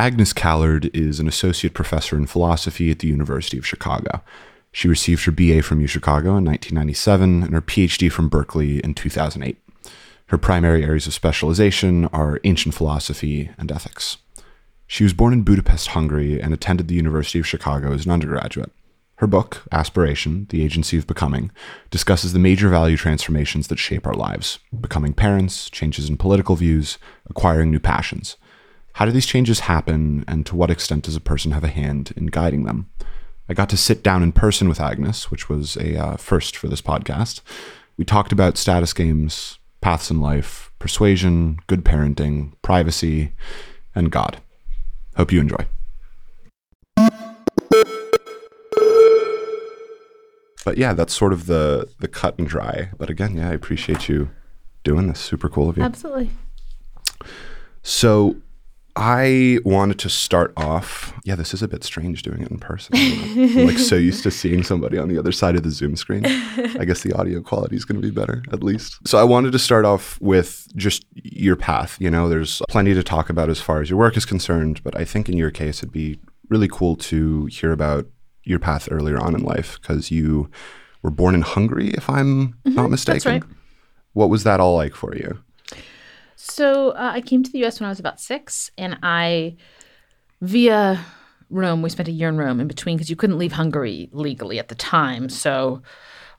Agnes Callard is an associate professor in philosophy at the University of Chicago. She received her BA from UChicago in 1997 and her PhD from Berkeley in 2008. Her primary areas of specialization are ancient philosophy and ethics. She was born in Budapest, Hungary, and attended the University of Chicago as an undergraduate. Her book, Aspiration The Agency of Becoming, discusses the major value transformations that shape our lives becoming parents, changes in political views, acquiring new passions. How do these changes happen, and to what extent does a person have a hand in guiding them? I got to sit down in person with Agnes, which was a uh, first for this podcast. We talked about status games, paths in life, persuasion, good parenting, privacy, and God. Hope you enjoy. but yeah, that's sort of the the cut and dry. But again, yeah, I appreciate you doing this. Super cool of you. Absolutely. So I wanted to start off. Yeah, this is a bit strange doing it in person. I'm like so used to seeing somebody on the other side of the Zoom screen. I guess the audio quality is going to be better, at least. So I wanted to start off with just your path. You know, there's plenty to talk about as far as your work is concerned, but I think in your case, it'd be really cool to hear about your path earlier on in life because you were born in Hungary, if I'm Mm-hmm, not mistaken. right. What was that all like for you? So uh, I came to the U.S. when I was about six, and I, via Rome, we spent a year in Rome in between because you couldn't leave Hungary legally at the time. So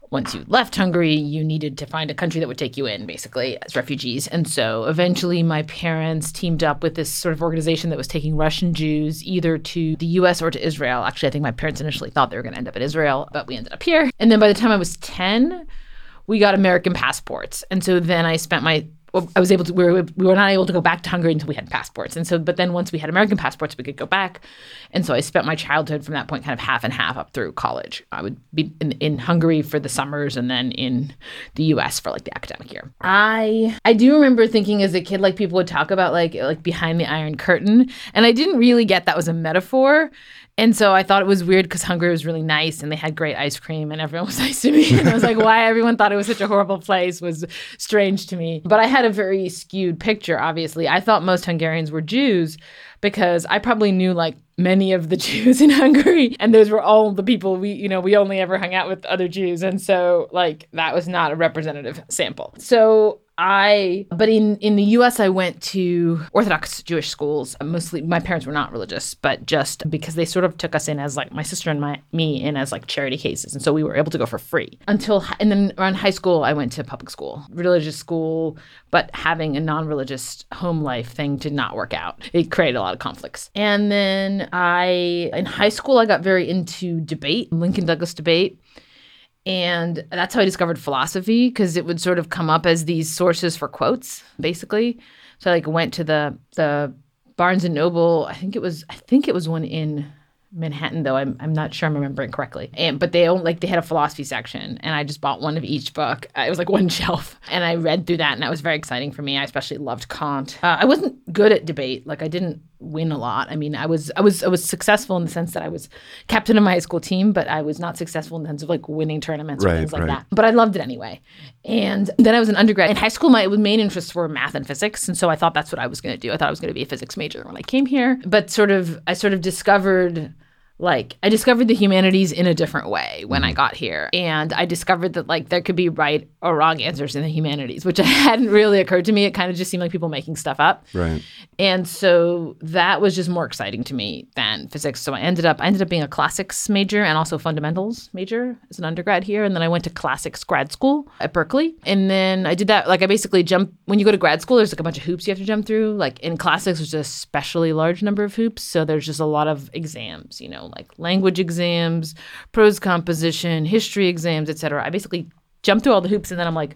once you left Hungary, you needed to find a country that would take you in, basically, as refugees. And so eventually, my parents teamed up with this sort of organization that was taking Russian Jews either to the US or to Israel. Actually, I think my parents initially thought they were going to end up in Israel, but we ended up here. And then by the time I was 10, we got American passports. And so then I spent my I was able to we were, we were not able to go back to Hungary until we had passports. And so but then once we had American passports we could go back. And so I spent my childhood from that point kind of half and half up through college. I would be in, in Hungary for the summers and then in the US for like the academic year. I I do remember thinking as a kid like people would talk about like like behind the iron curtain and I didn't really get that was a metaphor. And so I thought it was weird because Hungary was really nice and they had great ice cream and everyone was nice to me. And I was like, why everyone thought it was such a horrible place was strange to me. But I had a very skewed picture, obviously. I thought most Hungarians were Jews because I probably knew like many of the Jews in Hungary and those were all the people we you know we only ever hung out with other Jews and so like that was not a representative sample. So I but in in the US I went to Orthodox Jewish schools. Mostly my parents were not religious, but just because they sort of took us in as like my sister and my me in as like charity cases. And so we were able to go for free. Until and then around high school I went to public school. Religious school, but having a non-religious home life thing did not work out. It created a lot of conflicts. And then I in high school I got very into debate, Lincoln Douglas debate. And that's how I discovered philosophy because it would sort of come up as these sources for quotes, basically. So I like went to the the Barnes and Noble. I think it was I think it was one in Manhattan though. I'm I'm not sure I'm remembering correctly. And but they own like they had a philosophy section, and I just bought one of each book. Uh, It was like one shelf, and I read through that, and that was very exciting for me. I especially loved Kant. Uh, I wasn't good at debate. Like I didn't win a lot. I mean, I was I was I was successful in the sense that I was captain of my high school team, but I was not successful in the sense of like winning tournaments or things like right. that. But I loved it anyway. And then I was an undergrad in high school. My main interests were math and physics, and so I thought that's what I was going to do. I thought I was going to be a physics major when I came here. But sort of, I sort of discovered like I discovered the humanities in a different way when I mm-hmm. got here. And I discovered that like there could be right or wrong answers in the humanities, which hadn't really occurred to me. It kind of just seemed like people making stuff up. Right. And so that was just more exciting to me than physics. So I ended up I ended up being a classics major and also fundamentals major as an undergrad here. And then I went to classics grad school at Berkeley. And then I did that like I basically jump when you go to grad school, there's like a bunch of hoops you have to jump through. Like in classics there's a especially large number of hoops. So there's just a lot of exams, you know, like language exams, prose composition, history exams, etc. I basically jumped through all the hoops and then I'm like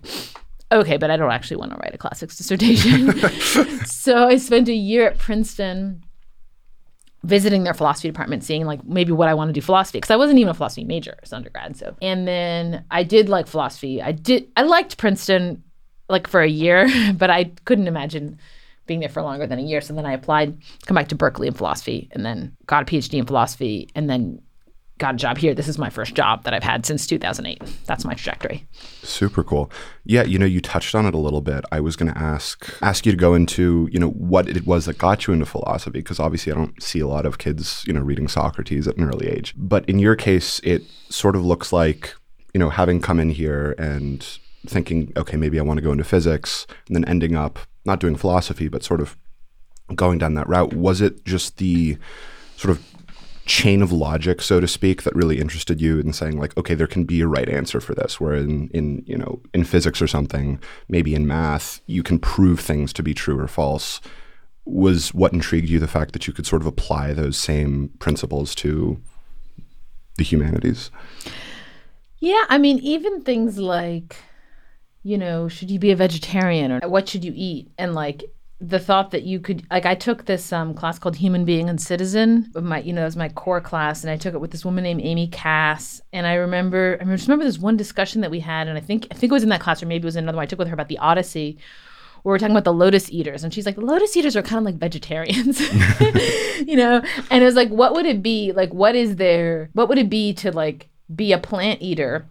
okay, but I don't actually want to write a classics dissertation. so I spent a year at Princeton visiting their philosophy department, seeing like maybe what I want to do philosophy because I wasn't even a philosophy major as undergrad. So and then I did like philosophy. I did I liked Princeton like for a year, but I couldn't imagine being there for longer than a year. So then I applied, come back to Berkeley in philosophy, and then got a PhD in philosophy, and then got a job here. This is my first job that I've had since 2008. That's my trajectory. Super cool. Yeah, you know, you touched on it a little bit. I was going to ask ask you to go into, you know, what it was that got you into philosophy because obviously I don't see a lot of kids, you know, reading Socrates at an early age. But in your case, it sort of looks like, you know, having come in here and thinking, okay, maybe I want to go into physics and then ending up not doing philosophy, but sort of going down that route. Was it just the sort of chain of logic, so to speak, that really interested you in saying like, okay, there can be a right answer for this. Where in, in you know in physics or something, maybe in math, you can prove things to be true or false. Was what intrigued you the fact that you could sort of apply those same principles to the humanities? Yeah, I mean, even things like, you know, should you be a vegetarian or what should you eat? And like, the thought that you could like I took this um, class called Human Being and Citizen, my you know that was my core class, and I took it with this woman named Amy Kass, and I remember I just remember this one discussion that we had, and I think I think it was in that class or maybe it was another one I took with her about the Odyssey. Where we're talking about the lotus eaters, and she's like, the lotus eaters are kind of like vegetarians, you know. And it was like, what would it be like? What is there? What would it be to like be a plant eater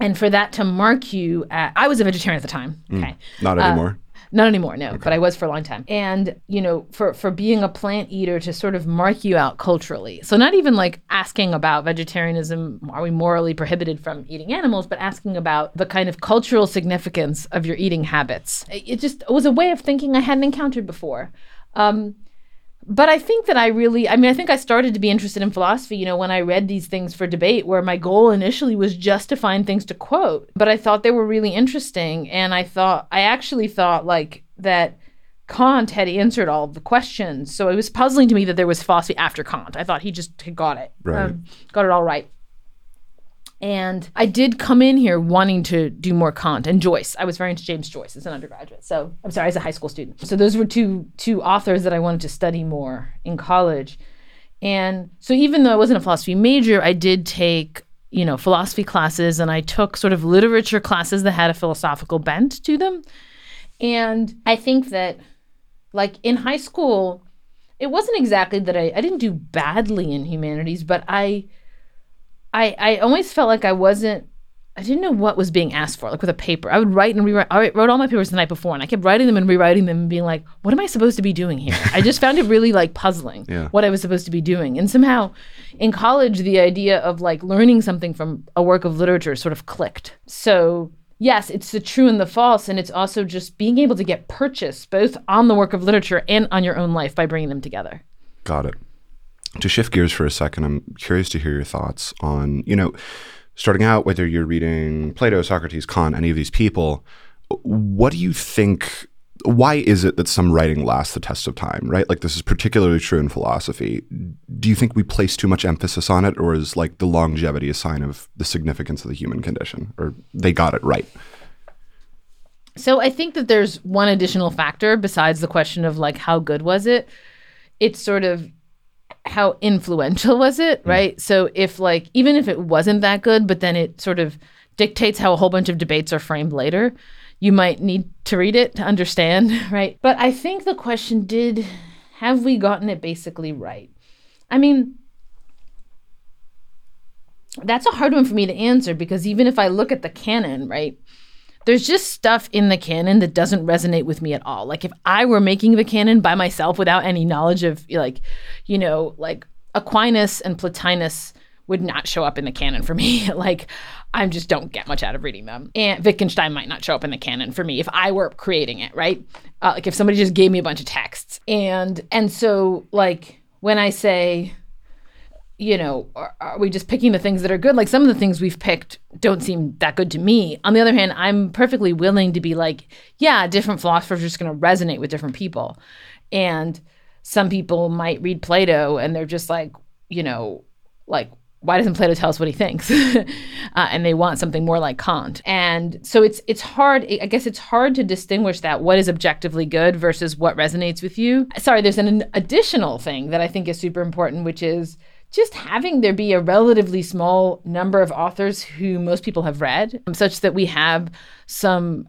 and for that to mark you at, I was a vegetarian at the time. Mm, okay. not anymore. Uh, not anymore, no, okay. but I was for a long time. And, you know, for for being a plant eater to sort of mark you out culturally. So not even like asking about vegetarianism, are we morally prohibited from eating animals, but asking about the kind of cultural significance of your eating habits. It just was a way of thinking I hadn't encountered before. Um, but I think that I really, I mean, I think I started to be interested in philosophy, you know, when I read these things for debate, where my goal initially was just to find things to quote. But I thought they were really interesting. And I thought, I actually thought like that Kant had answered all the questions. So it was puzzling to me that there was philosophy after Kant. I thought he just had got it, right. um, got it all right. And I did come in here wanting to do more Kant and Joyce. I was very into James Joyce as an undergraduate. So I'm sorry, as a high school student. So those were two two authors that I wanted to study more in college. And so even though I wasn't a philosophy major, I did take, you know, philosophy classes and I took sort of literature classes that had a philosophical bent to them. And I think that like in high school, it wasn't exactly that I, I didn't do badly in humanities, but I I I always felt like I wasn't I didn't know what was being asked for, like with a paper. I would write and rewrite. I wrote all my papers the night before, and I kept writing them and rewriting them and being like, "What am I supposed to be doing here?" I just found it really like puzzling yeah. what I was supposed to be doing. And somehow, in college, the idea of like learning something from a work of literature sort of clicked. So yes, it's the true and the false, and it's also just being able to get purchase both on the work of literature and on your own life by bringing them together. Got it to shift gears for a second, I'm curious to hear your thoughts on, you know, starting out, whether you're reading Plato, Socrates, Kant, any of these people, what do you think? Why is it that some writing lasts the test of time, right? Like, this is particularly true in philosophy. Do you think we place too much emphasis on it, or is like the longevity a sign of the significance of the human condition, or they got it right? So, I think that there's one additional factor besides the question of like, how good was it? It's sort of how influential was it, hmm. right? So if like even if it wasn't that good, but then it sort of dictates how a whole bunch of debates are framed later, you might need to read it to understand, right? But I think the question did have we gotten it basically right? I mean, that's a hard one for me to answer because even if I look at the canon, right? There's just stuff in the canon that doesn't resonate with me at all. Like if I were making the canon by myself without any knowledge of like, you know, like Aquinas and Plotinus would not show up in the canon for me. like I just don't get much out of reading them. And Wittgenstein might not show up in the canon for me if I were creating it, right? Uh, like if somebody just gave me a bunch of texts. And and so like when I say you know, are, are, we just picking the things that are good? Like some of the things we've picked don't seem that good to me. On the other hand, I'm perfectly willing to be like, yeah, different philosophers are just going to resonate with different people. And some people might read Plato and they're just like, you know, like, why doesn't Plato tell us what he thinks? uh, and they want something more like Kant. And so it's it's hard. I guess it's hard to distinguish that what is objectively good versus what resonates with you. Sorry, there's an additional thing that I think is super important, which is just having there be a relatively small number of authors who most people have read, um, such that we have some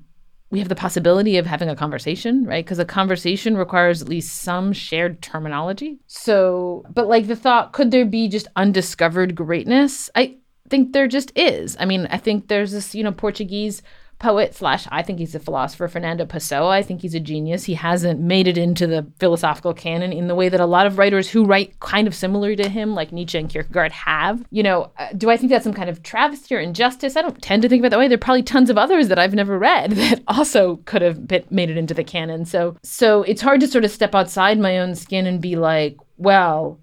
we have the possibility of having a conversation, right? Because a conversation requires at least some shared terminology. So, but like the thought, could there be just undiscovered greatness? I think there just is. I mean, I think there's this, you know, Portuguese poet slash I think he's a philosopher, Fernando Pessoa. I think he's a genius. He hasn't made it into the philosophical canon in the way that a lot of writers who write kind of similar to him, like Nietzsche and Kierkegaard, have. You know, uh, do I think that's some kind of travesty or injustice? I don't tend to think about that way. There are probably tons of others that I've never read that also could have been, made it into the canon. So, so it's hard to sort of step outside my own skin and be like, well,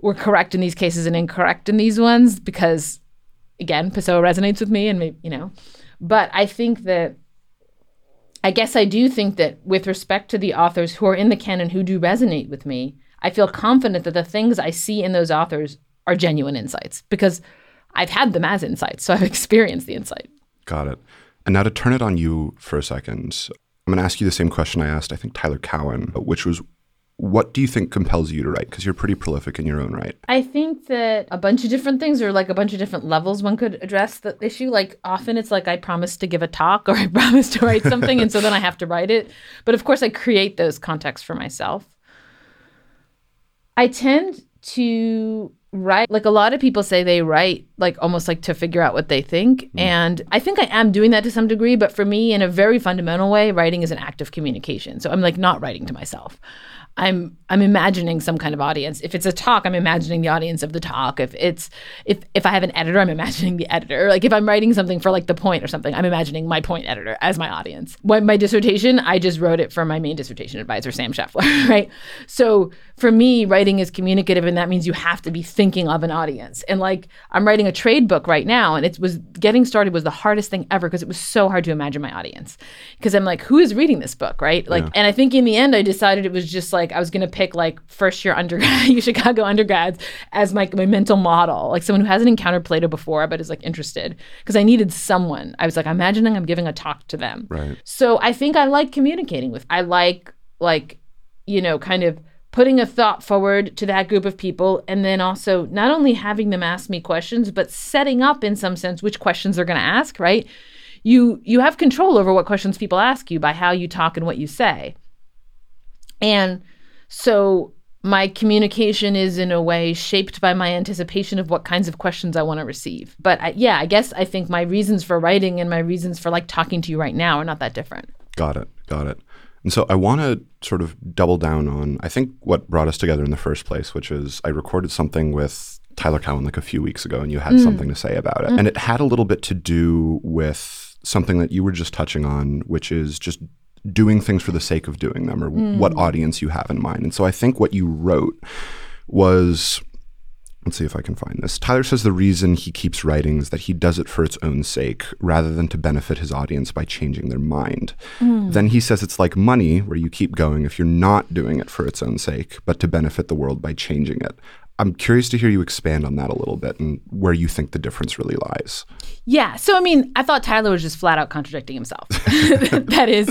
we're correct in these cases and incorrect in these ones because again, Pessoa resonates with me and maybe, you know, but I think that I guess I do think that with respect to the authors who are in the canon who do resonate with me, I feel confident that the things I see in those authors are genuine insights because I've had them as insights. So I've experienced the insight. Got it. And now to turn it on you for a second, I'm going to ask you the same question I asked, I think, Tyler Cowen, which was what do you think compels you to write? Because you're pretty prolific in your own right. I think that a bunch of different things, or like a bunch of different levels, one could address the issue. Like often it's like I promise to give a talk or I promise to write something, and so then I have to write it. But of course, I create those contexts for myself. I tend to write like a lot of people say they write like almost like to figure out what they think mm. and i think i am doing that to some degree but for me in a very fundamental way writing is an act of communication so i'm like not writing to myself I'm I'm imagining some kind of audience. If it's a talk, I'm imagining the audience of the talk. If it's if if I have an editor, I'm imagining the editor. Like if I'm writing something for like the point or something, I'm imagining my point editor as my audience. When my dissertation, I just wrote it for my main dissertation advisor, Sam Scheffler, right? So for me, writing is communicative, and that means you have to be thinking of an audience. And like I'm writing a trade book right now, and it was getting started was the hardest thing ever because it was so hard to imagine my audience. Because I'm like, who is reading this book, right? Like, yeah. and I think in the end, I decided it was just like I was gonna pick like first year undergrad, U Chicago undergrads as my, my mental model, like someone who hasn't encountered Plato before but is like interested. Because I needed someone. I was like imagining I'm giving a talk to them. Right. So I think I like communicating with. I like like you know kind of putting a thought forward to that group of people and then also not only having them ask me questions but setting up in some sense which questions they're going to ask right you you have control over what questions people ask you by how you talk and what you say and so my communication is in a way shaped by my anticipation of what kinds of questions I want to receive. But I, yeah, I guess I think my reasons for writing and my reasons for like talking to you right now are not that different. Got it. Got it. And so I want to sort of double down on, I think, what brought us together in the first place, which is I recorded something with Tyler Cowen like a few weeks ago, and you had mm. something to say about it. Mm. And it had a little bit to do with something that you were just touching on, which is just doing things for the sake of doing them or mm. what audience you have in mind. And so I think what you wrote was Let's see if I can find this. Tyler says the reason he keeps writing is that he does it for its own sake rather than to benefit his audience by changing their mind. Mm. Then he says it's like money, where you keep going if you're not doing it for its own sake, but to benefit the world by changing it. I'm curious to hear you expand on that a little bit and where you think the difference really lies. Yeah. So, I mean, I thought Tyler was just flat out contradicting himself. that is,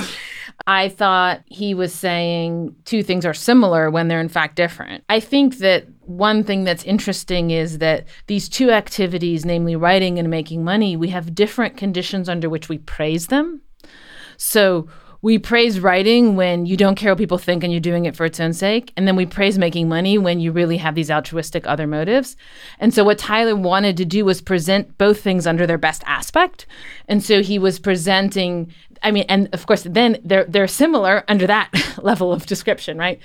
I thought he was saying two things are similar when they're in fact different. I think that one thing that's interesting is that these two activities, namely writing and making money, we have different conditions under which we praise them. So we praise writing when you don't care what people think and you're doing it for its own sake. And then we praise making money when you really have these altruistic other motives. And so what Tyler wanted to do was present both things under their best aspect. And so he was presenting, I mean, and of course, then they're they're similar under that level of description, right?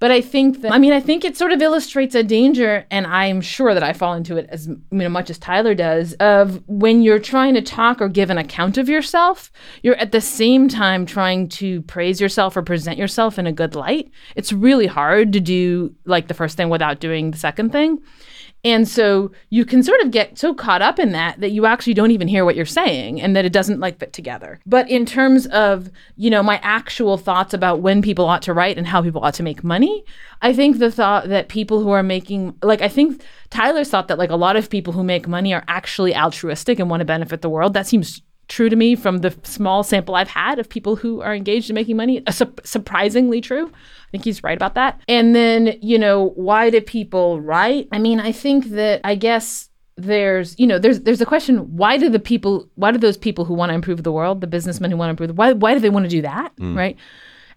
But I think that I mean I think it sort of illustrates a danger, and I'm sure that I fall into it as you know, much as Tyler does, of when you're trying to talk or give an account of yourself, you're at the same time trying to praise yourself or present yourself in a good light. It's really hard to do like the first thing without doing the second thing. And so you can sort of get so caught up in that that you actually don't even hear what you're saying and that it doesn't like fit together. But in terms of, you know, my actual thoughts about when people ought to write and how people ought to make money, I think the thought that people who are making like I think Tyler's thought that like a lot of people who make money are actually altruistic and want to benefit the world. That seems true to me from the small sample I've had of people who are engaged in making money. Su- surprisingly true. I think he's right about that. And then, you know, why do people write? I mean, I think that, I guess there's you know there's there's a question why do the people why do those people who want to improve the world the businessmen who want to improve the why why do they want to do that mm. right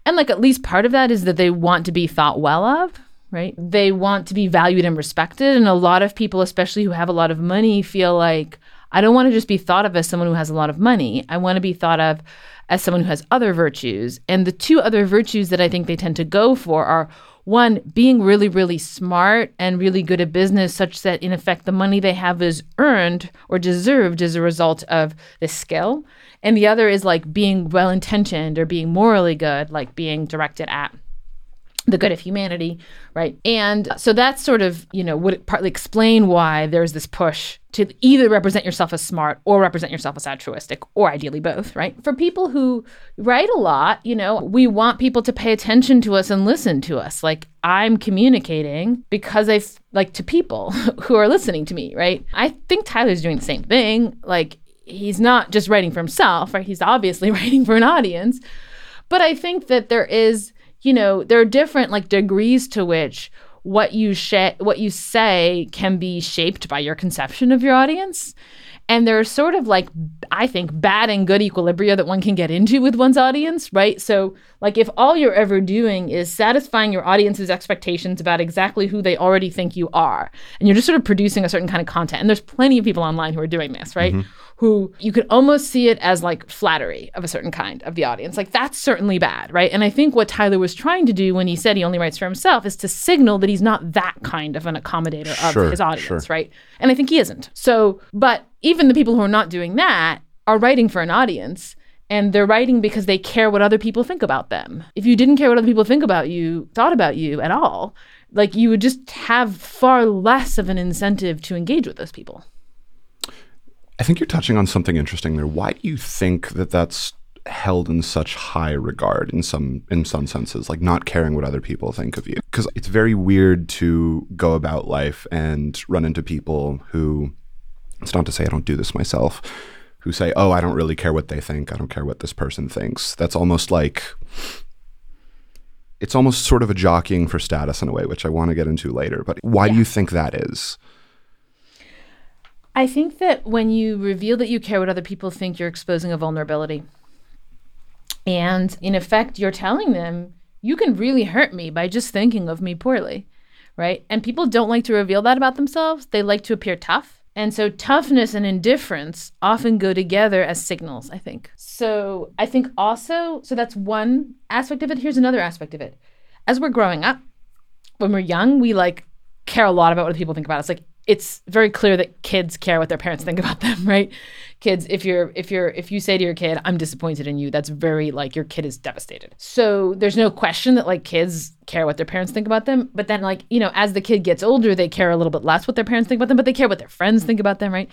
and like at least part of that is that they want to be thought well of right they want to be valued and respected and a lot of people especially who have a lot of money feel like i don't want to just be thought of as someone who has a lot of money. I want to be thought of as someone who has other virtues. And the two other virtues that i think they tend to go for are one being really really smart and really good at business such that in effect the money they have is earned or deserved as a result of this skill. And the other is like being well intentioned or being morally good like being directed at the good of humanity, right? And uh, so that's sort of, you know, would partly explain why there's this push to either represent yourself as smart or represent yourself as altruistic, or ideally both, right? For people who write a lot, you know, we want people to pay attention to us and listen to us. Like I'm communicating because I like to people who are listening to me, right? I think Tyler's doing the same thing. Like he's not just writing for himself, right? He's obviously writing for an audience. But I think that there is you know, there are different like degrees to which what you sh- what you say can be shaped by your conception of your audience. And there's sort of like, I think, bad and good equilibria that one can get into with one's audience, right? So, like, if all you're ever doing is satisfying your audience's expectations about exactly who they already think you are, and you're just sort of producing a certain kind of content, and there's plenty of people online who are doing this, right? Mm-hmm who you could almost see it as like flattery of a certain kind of the audience. Like that's certainly bad, right? And I think what Tyler was trying to do when he said he only writes for himself is to signal that he's not that kind of an accommodator of sure, his audience, sure. right? And I think he isn't. So, but even the people who are not doing that are writing for an audience and they're writing because they care what other people think about them. If you didn't care what other people think about you, thought about you at all, like you would just have far less of an incentive to engage with those people. I think you're touching on something interesting there. Why do you think that that's held in such high regard in some in some senses like not caring what other people think of you because it's very weird to go about life and run into people who it's not to say I don't do this myself who say oh I don't really care what they think I don't care what this person thinks that's almost like it's almost sort of a jockeying for status in a way which I want to get into later but why yeah. do you think that is I think that when you reveal that you care what other people think, you're exposing a vulnerability. And in effect, you're telling them, you can really hurt me by just thinking of me poorly, right? And people don't like to reveal that about themselves. They like to appear tough. And so toughness and indifference often go together as signals, I think. So I think also, so that's one aspect of it. Here's another aspect of it. As we're growing up, when we're young, we like care a lot about what people think about us. Like it's very clear that kids care what their parents think about them, right? Kids, if you're if you're if you say to your kid, "I'm disappointed in you," that's very like your kid is devastated. So there's no question that like kids care what their parents think about them, but then like, you know, as the kid gets older, they care a little bit less what their parents think about them, but they care what their friends think about them, right?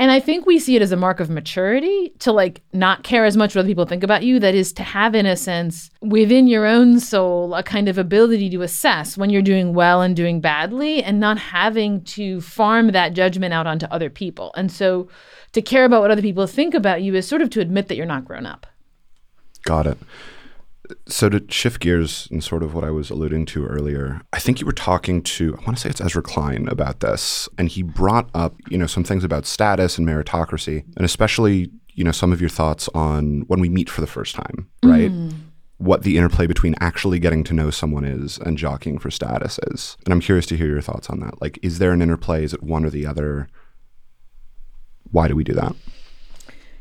And I think we see it as a mark of maturity to like not care as much what other people think about you. That is to have, in a sense, within your own soul, a kind of ability to assess when you're doing well and doing badly and not having to farm that judgment out onto other people. And so to care about what other people think about you is sort of to admit that you're not grown up. Got it so to shift gears and sort of what I was alluding to earlier, I think you were talking to I want to say it's Ezra Klein about this, and he brought up you know some things about status and meritocracy, and especially you know some of your thoughts on when we meet for the first time, right? Mm. What the interplay between actually getting to know someone is and jockeying for status is. And I'm curious to hear your thoughts on that. Like, is there an interplay? Is it one or the other? Why do we do that?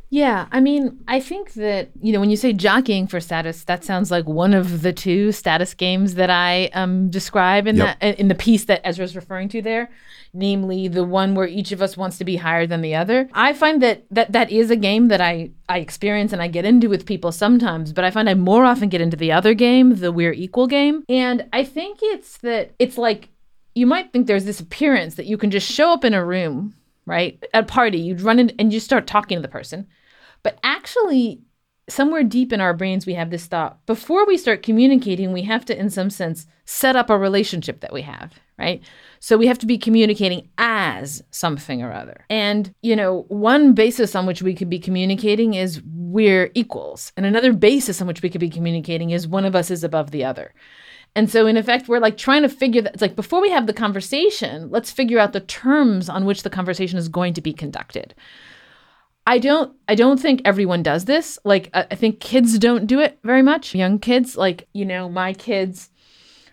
Yeah, I mean, I think that you know when you say jockeying for status, that sounds like one of the two status games that I um, describe in yep. that in the piece that Ezra's referring to there, namely the one where each of us wants to be higher than the other. I find that that that is a game that I I experience and I get into with people sometimes, but I find I more often get into the other game, the we're equal game, and I think it's that it's like you might think there's this appearance that you can just show up in a room right? At a party, you'd run in and you start talking to the person. But actually, somewhere deep in our brains, we have this thought before we start communicating, we have to, in some sense, set up a relationship that we have, right? So we have to be communicating as something or other. And, you know, one basis on which we could be communicating is we're equals. And another basis on which we could be communicating is one of us is above the other. And so, in effect, we're like trying to figure that. It's like before we have the conversation, let's figure out the terms on which the conversation is going to be conducted. I don't. I don't think everyone does this. Like, I think kids don't do it very much. Young kids, like you know, my kids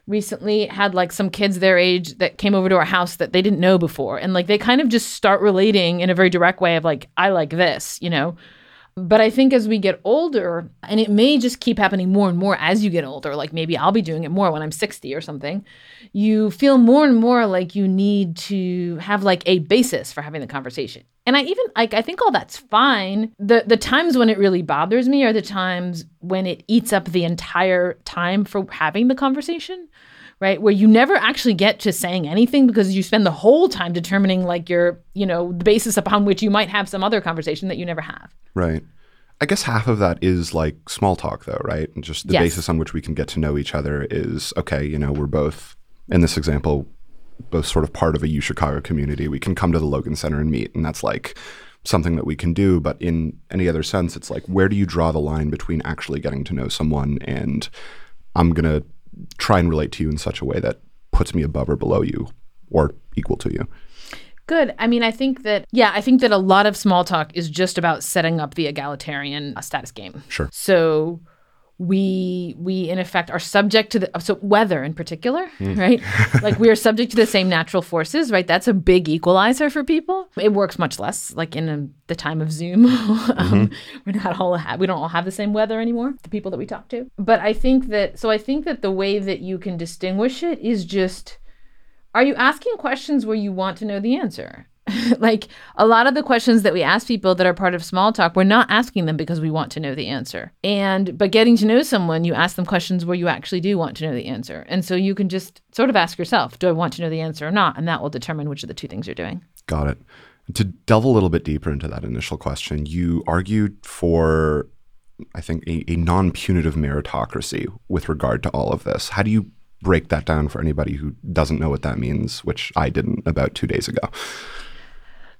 recently had like some kids their age that came over to our house that they didn't know before, and like they kind of just start relating in a very direct way of like, I like this, you know. But I think as we get older, and it may just keep happening more and more as you get older, like maybe I'll be doing it more when I'm 60 or something, you feel more and more like you need to have like a basis for having the conversation. And I even like I think all that's fine. The the times when it really bothers me are the times when it eats up the entire time for having the conversation right where you never actually get to saying anything because you spend the whole time determining like your you know the basis upon which you might have some other conversation that you never have Right. I guess half of that is like small talk, though, right? And just the Yes. basis on which we can get to know each other is okay, you know, we're both, in this example, both sort of part of a U Chicago community. We can come to the Logan Center and meet, and that's like something that we can do. But in any other sense, it's like, where do you draw the line between actually getting to know someone and I'm going to try and relate to you in such a way that puts me above or below you or equal to you? Good. I mean, I think that, yeah, I think that a lot of small talk is just about setting up the egalitarian uh, status game. Sure. So we we in effect are subject to the so weather in particular right? Like we are subject to the same natural forces right? That's a big equalizer for people. It works much less like in um the time of zoom. Um, we're not all ha- we don't all have the same weather anymore the people that we talk to. But i think that so i think that the way that you can distinguish it is just are you asking questions where you want to know the answer? like a lot of the questions that we ask people that are part of small talk, we're not asking them because we want to know the answer. And but getting to know someone, you ask them questions where you actually do want to know the answer. And so you can just sort of ask yourself, do I want to know the answer or not? And that will determine which of the two things you're doing. Got it. To delve a little bit deeper into that initial question, you argued for, I think, a, a non punitive meritocracy with regard to all of this. How do you break that down for anybody who doesn't know what that means, which I didn't about two days ago?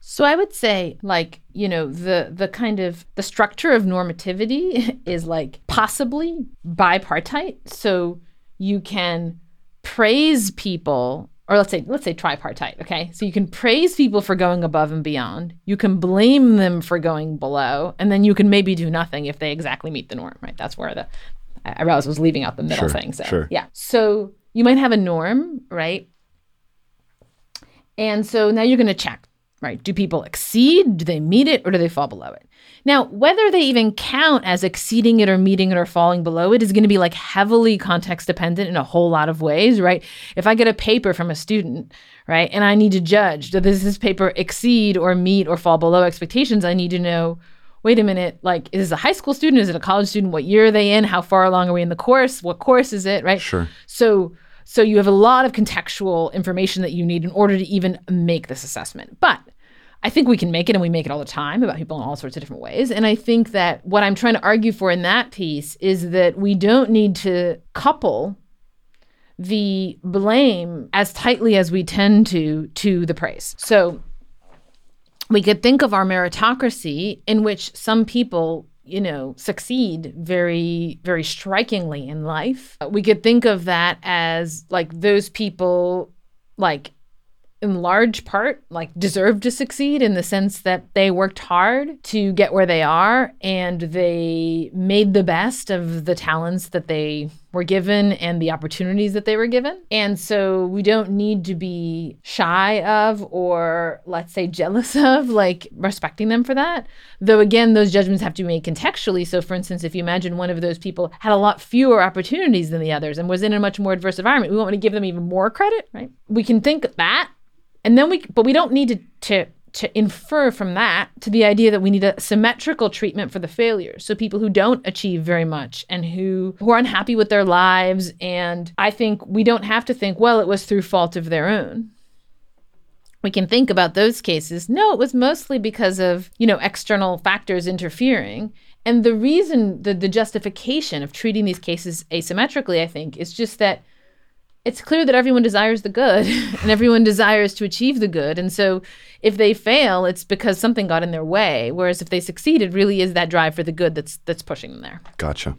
So I would say like, you know, the the kind of the structure of normativity is like possibly bipartite. So you can praise people or let's say let's say tripartite, okay? So you can praise people for going above and beyond. You can blame them for going below, and then you can maybe do nothing if they exactly meet the norm, right? That's where the I realized I was leaving out the middle Sure, thing. So sure. yeah. So you might have a norm, right? And so now you're going to check, right? Do people exceed? Do they meet it or do they fall below it? Now, whether they even count as exceeding it or meeting it or falling below it is going to be like heavily context dependent in a whole lot of ways, right? If I get a paper from a student, right, and I need to judge, does this paper exceed or meet or fall below expectations? I need to know wait a minute, like, is this a high school student? Is it a college student? What year are they in? How far along are we in the course? What course is it, right? Sure. So so you have a lot of contextual information that you need in order to even make this assessment. But I think we can make it and we make it all the time about people in all sorts of different ways. And I think that what I'm trying to argue for in that piece is that we don't need to couple the blame as tightly as we tend to to the praise. So we could think of our meritocracy in which some people you know succeed very very strikingly in life we could think of that as like those people like in large part like deserve to succeed in the sense that they worked hard to get where they are and they made the best of the talents that they were given and the opportunities that they were given. And so we don't need to be shy of or let's say jealous of like respecting them for that. Though again those judgments have to be made contextually. So for instance, if you imagine one of those people had a lot fewer opportunities than the others and was in a much more adverse environment, we want to give them even more credit, right? We can think that and then we, but we don't need to, to to infer from that to the idea that we need a symmetrical treatment for the failures. So people who don't achieve very much and who who are unhappy with their lives. And I think we don't have to think, well, it was through fault of their own. We can think about those cases. No, it was mostly because of, you know, external factors interfering. And the reason, the, the justification of treating these cases asymmetrically, I think, is just that it's clear that everyone desires the good and everyone desires to achieve the good. And so if they fail, it's because something got in their way. Whereas if they succeed, it really is that drive for the good that's that's pushing them there. Gotcha.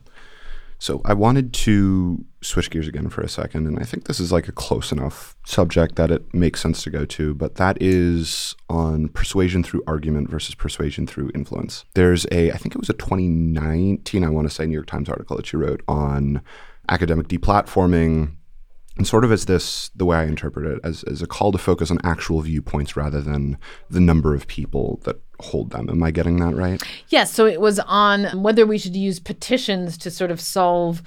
So I wanted to switch gears again for a second, and I think this is like a close enough subject that it makes sense to go to, but that is on persuasion through argument versus persuasion through influence. There's a, I think it was a 2019, I want to say, New York Times article that you wrote on academic deplatforming and sort of as this the way i interpret it as, as a call to focus on actual viewpoints rather than the number of people that hold them. Am i getting that right? Yes so it was on whether we should use petitions to sort of solve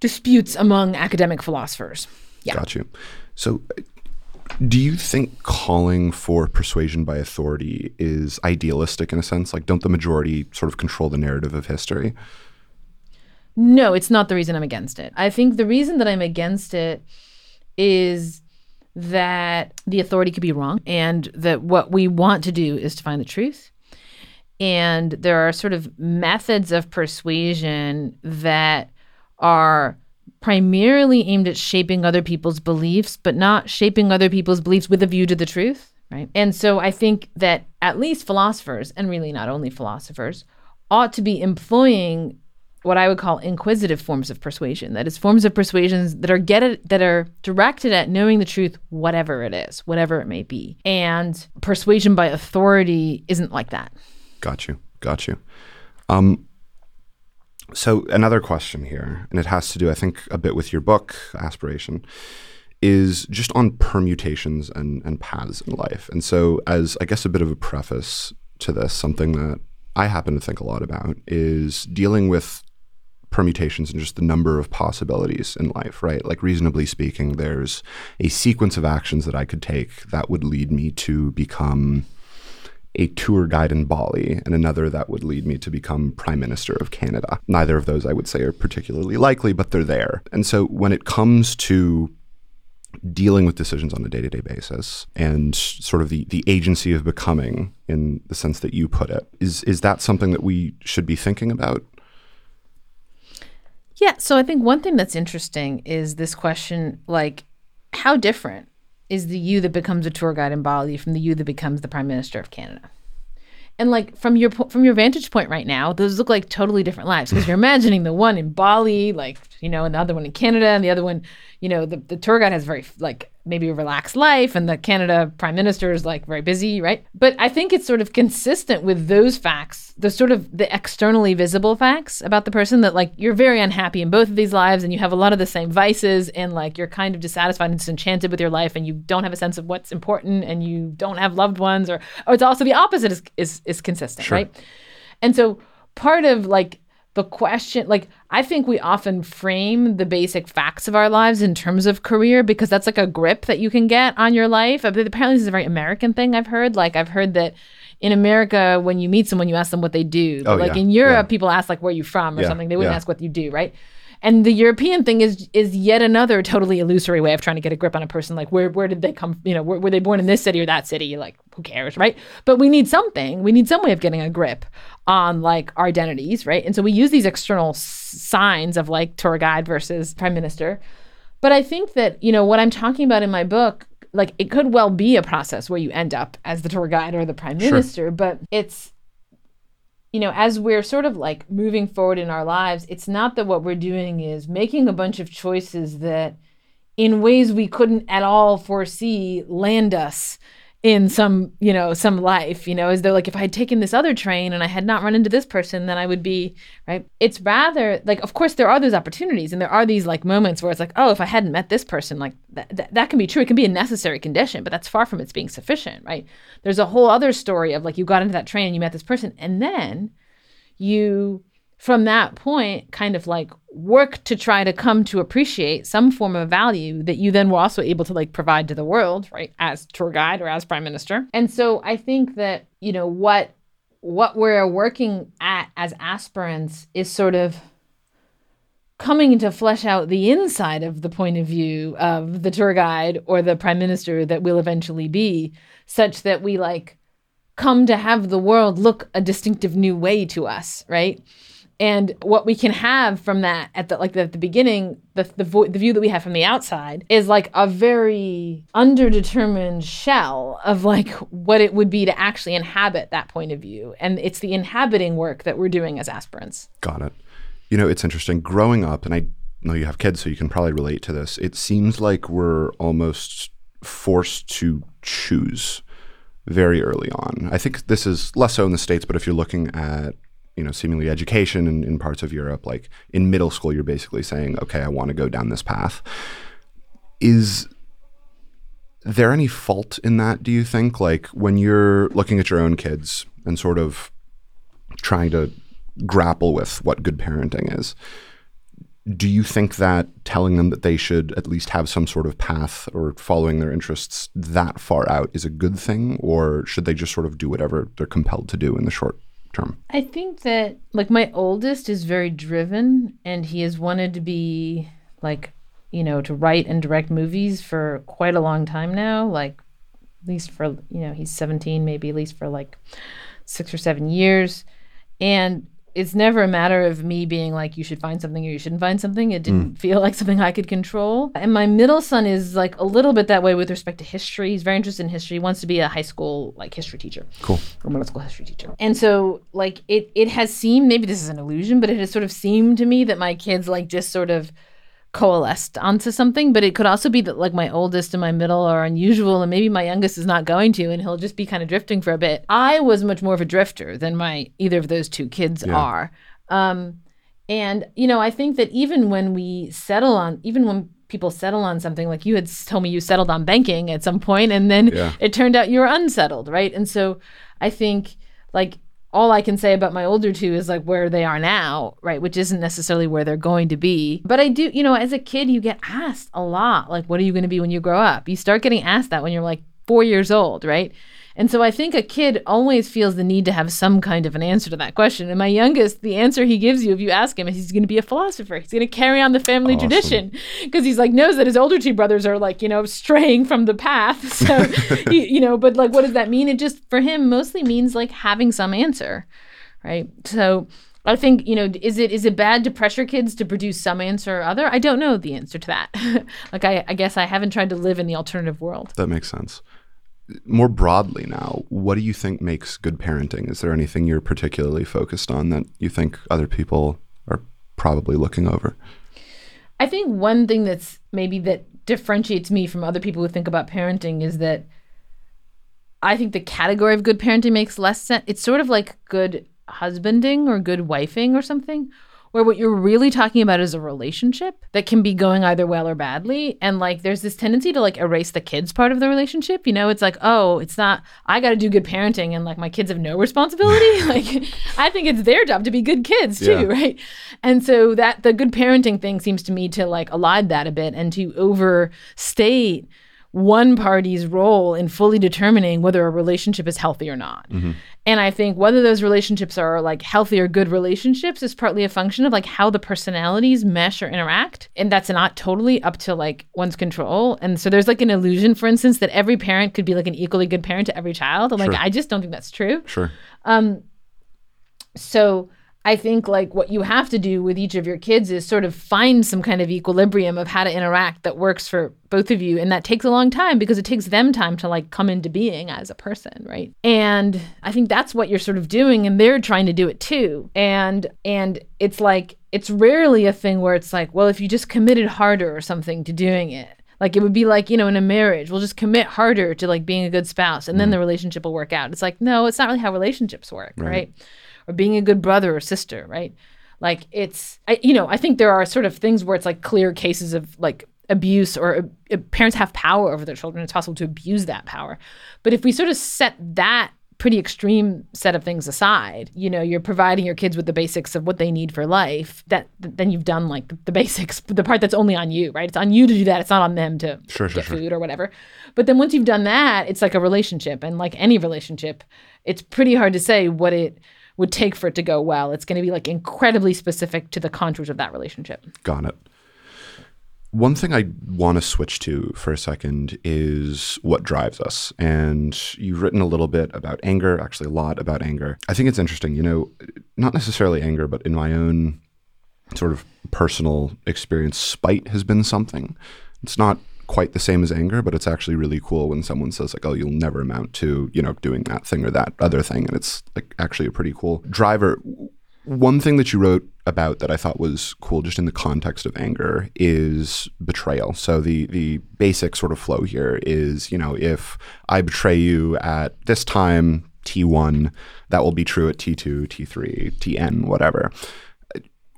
disputes among academic philosophers. Yeah. Got you. So do you think calling for persuasion by authority is idealistic in a sense? Like don't the majority sort of control the narrative of history no, it's not the reason I'm against it. I think the reason that I'm against it is that the authority could be wrong and that what we want to do is to find the truth. And there are sort of methods of persuasion that are primarily aimed at shaping other people's beliefs, but not shaping other people's beliefs with a view to the truth. Right. And so I think that at least philosophers, and really not only philosophers, ought to be employing what I would call inquisitive forms of persuasion. That is forms of persuasions that are get it, that are directed at knowing the truth, whatever it is, whatever it may be. And persuasion by authority isn't like that. Got you. Got you. Um, so another question here, and it has to do, I think, a bit with your book, Aspiration, is just on permutations and, and paths in life. And so, as I guess a bit of a preface to this, something that I happen to think a lot about is dealing with permutations and just the number of possibilities in life, right? Like, reasonably speaking, there's a sequence of actions that I could take that would lead me to become a tour guide in Bali and another that would lead me to become prime minister of Canada. Neither of those I would say are particularly likely, but they're there. And so when it comes to dealing with decisions on a day-to-day basis and sort of the the agency of becoming in the sense that you put it is is that something that we should be thinking about yeah. So I think one thing that's interesting is this question like, how different is the you that becomes a tour guide in Bali from the you that becomes the prime minister of Canada? And like from your from your vantage point right now, those look like totally different lives because you're imagining the one in Bali, like you know, and the other one in Canada, and the other one, you know, the, the tour guide has very like maybe a relaxed life and the Canada prime minister is like very busy, right? But I think it's sort of consistent with those facts, the sort of the externally visible facts about the person that like you're very unhappy in both of these lives and you have a lot of the same vices and like you're kind of dissatisfied and disenchanted with your life and you don't have a sense of what's important and you don't have loved ones or or it's also the opposite is is, is consistent, sure. right? And so part of like the question like i think we often frame the basic facts of our lives in terms of career because that's like a grip that you can get on your life apparently this is a very american thing i've heard like i've heard that in america when you meet someone you ask them what they do but oh, like yeah. in europe yeah. people ask like where you from or yeah. something they wouldn't ask what you do right and the European thing is is yet another totally illusory way of trying to get a grip on a person. Like where where did they come? You know, were, were they born in this city or that city? Like who cares, right? But we need something. We need some way of getting a grip on like our identities, right? And so we use these external signs of like tour guide versus prime minister. But I think that you know what I'm talking about in my book like it could well be a process where you end up as the tour guide or the prime minister, sure. but it's you know, as we're sort of like moving forward in our lives, it's not that what we're doing is making a bunch of choices that, in ways we couldn't at all foresee, land us in some you know some life you know as though like if i had taken this other train and i had not run into this person then i would be right? It's rather like of course there are those opportunities and there are these like moments where it's like oh if i hadn't met this person like that, that, that can be true. It can be a necessary condition but that's far from it's being sufficient right? There's a whole other story of like you got into that train and you met this person and then you from that point kind of like work to try to come to appreciate some form of value that you then were also able to like provide to the world right as tour guide or as prime minister. And so i think that you know what what we're working at as aspirants is sort of coming to flesh out the inside of the point of view of the tour guide or the prime minister that will eventually be such that we like come to have the world look a distinctive new way to us right and what we can have from that at the like the, at the beginning the the, vo- the view that we have from the outside is like a very underdetermined shell of like what it would be to actually inhabit that point of view and it's the inhabiting work that we're doing as aspirants got it You know, it's interesting. Growing up, and I know you have kids, so you can probably relate to this. It seems like we're almost forced to choose very early on. I think this is less so in the States, but if you're looking at you know seemingly education in, in parts of Europe, like in middle school, you're basically saying, okay, I want to go down this path. Is there any fault in that, do you think? Like when you're looking at your own kids and sort of trying to grapple with what good parenting is, do you think that telling them that they should at least have some sort of path or following their interests that far out is a good thing? Or should they just sort of do whatever they're compelled to do in the short term? I think that, like, my oldest is very driven and he has wanted to be like you know, to write and direct movies for quite a long time now, like at least for, you know, he's 17, maybe at least for like six or seven years. And it's never a matter of me being like, you should find something or you shouldn't find something. It didn't mm. feel like something I could control. And my middle son is like a little bit that way with respect to history. He's very interested in history. He wants to be a high school like history teacher. Cool. Or middle school history teacher. And so like it it has seemed maybe this is an illusion, but it has sort of seemed to me that my kids like just sort of coalesced onto something but it could also be that like my oldest and my middle are unusual and maybe my youngest is not going to and he'll just be kind of drifting for a bit i was much more of a drifter than my either of those two kids yeah. are um, and you know i think that even when we settle on even when people settle on something like you had told me you settled on banking at some point and then yeah. it turned out you were unsettled right and so i think like all I can say about my older two is like where they are now, right? Which isn't necessarily where they're going to be. But I do, you know, as a kid, you get asked a lot, like, what are you going to be when you grow up? You start getting asked that when you're like four years old, right? And so I think a kid always feels the need to have some kind of an answer to that question. And my youngest, the answer he gives you if you ask him is he's going to be a philosopher. He's going to carry on the family awesome. tradition because he's like knows that his older two brothers are like, you know, straying from the path. So, he, you know, but like what does that mean? It just for him mostly means like having some answer. Right? So, I think you know is it is it bad to pressure kids to produce some answer or other? I don't know the answer to that. like I, I guess I haven't tried to live in the alternative world. That makes sense more broadly now, what do you think makes good parenting? Is there anything you're particularly focused on that you think other people are probably looking over? I think one thing that's maybe that differentiates me from other people who think about parenting is that I think the category of good parenting makes less sense. It's sort of like good husbanding or good wifing or something, where what you're really talking about is a relationship that can be going either well or badly. And like there's this tendency to like erase the kids part of the relationship. You know it's like oh it's not i got to do good parenting and like my kids have no responsibility. Like i think it's their job to be good kids too yeah. right? And so that the good parenting thing seems to me to like elide that a bit and to overstate one party's role in fully determining whether a relationship is healthy or not. Mm-hmm. And I think whether those relationships are like healthy or good relationships is partly a function of like how the personalities mesh or interact. And that's not totally up to like one's control. And so there's like an illusion, for instance, that every parent could be like an equally good parent to every child. And like, I just don't think that's true. Sure. Um, so I think like what you have to do with each of your kids is sort of find some kind of equilibrium of how to interact that works for both of you and that takes a long time because it takes them time to like come into being as a person, right? And I think that's what you're sort of doing and they're trying to do it too. And and it's like it's rarely a thing where it's like, well, if you just committed harder or something to doing it, like it would be like you know in a marriage we'll just commit harder to like being a good spouse and mm. then the relationship will work out it's like no it's not really how relationships work right. right? Or being a good brother or sister, right? Like it's, I, you know, I think there are sort of things where it's like clear cases of like abuse or uh, parents have power over their children. It's possible to abuse that power. But if we sort of set that pretty extreme set of things aside, you know, you're providing your kids with the basics of what they need for life, that then you've done like the, the basics, the part that's only on you, right? It's on you to do that. It's not on them to sure, get sure, food sure. or whatever. But then once you've done that, it's like a relationship. And like any relationship, it's pretty hard to say what it would take for it to go well. It's going to be like incredibly specific to the contours of that relationship. Got it. One thing I want to switch to for a second is what drives us. And you've written a little bit about anger, actually, a lot about anger. I think it's interesting, you know, not necessarily anger, but in my own sort of personal experience, spite has been something. It's not quite the same as anger, but it's actually really cool when someone says like, "Oh, you'll never amount to you know doing that thing or that other thing," and it's like actually a pretty cool driver. One thing that you wrote about that I thought was cool, just in the context of anger, is betrayal. So the the basic sort of flow here is, you know, if I betray you at this time, T1, that will be true at T2, T3, TN, whatever.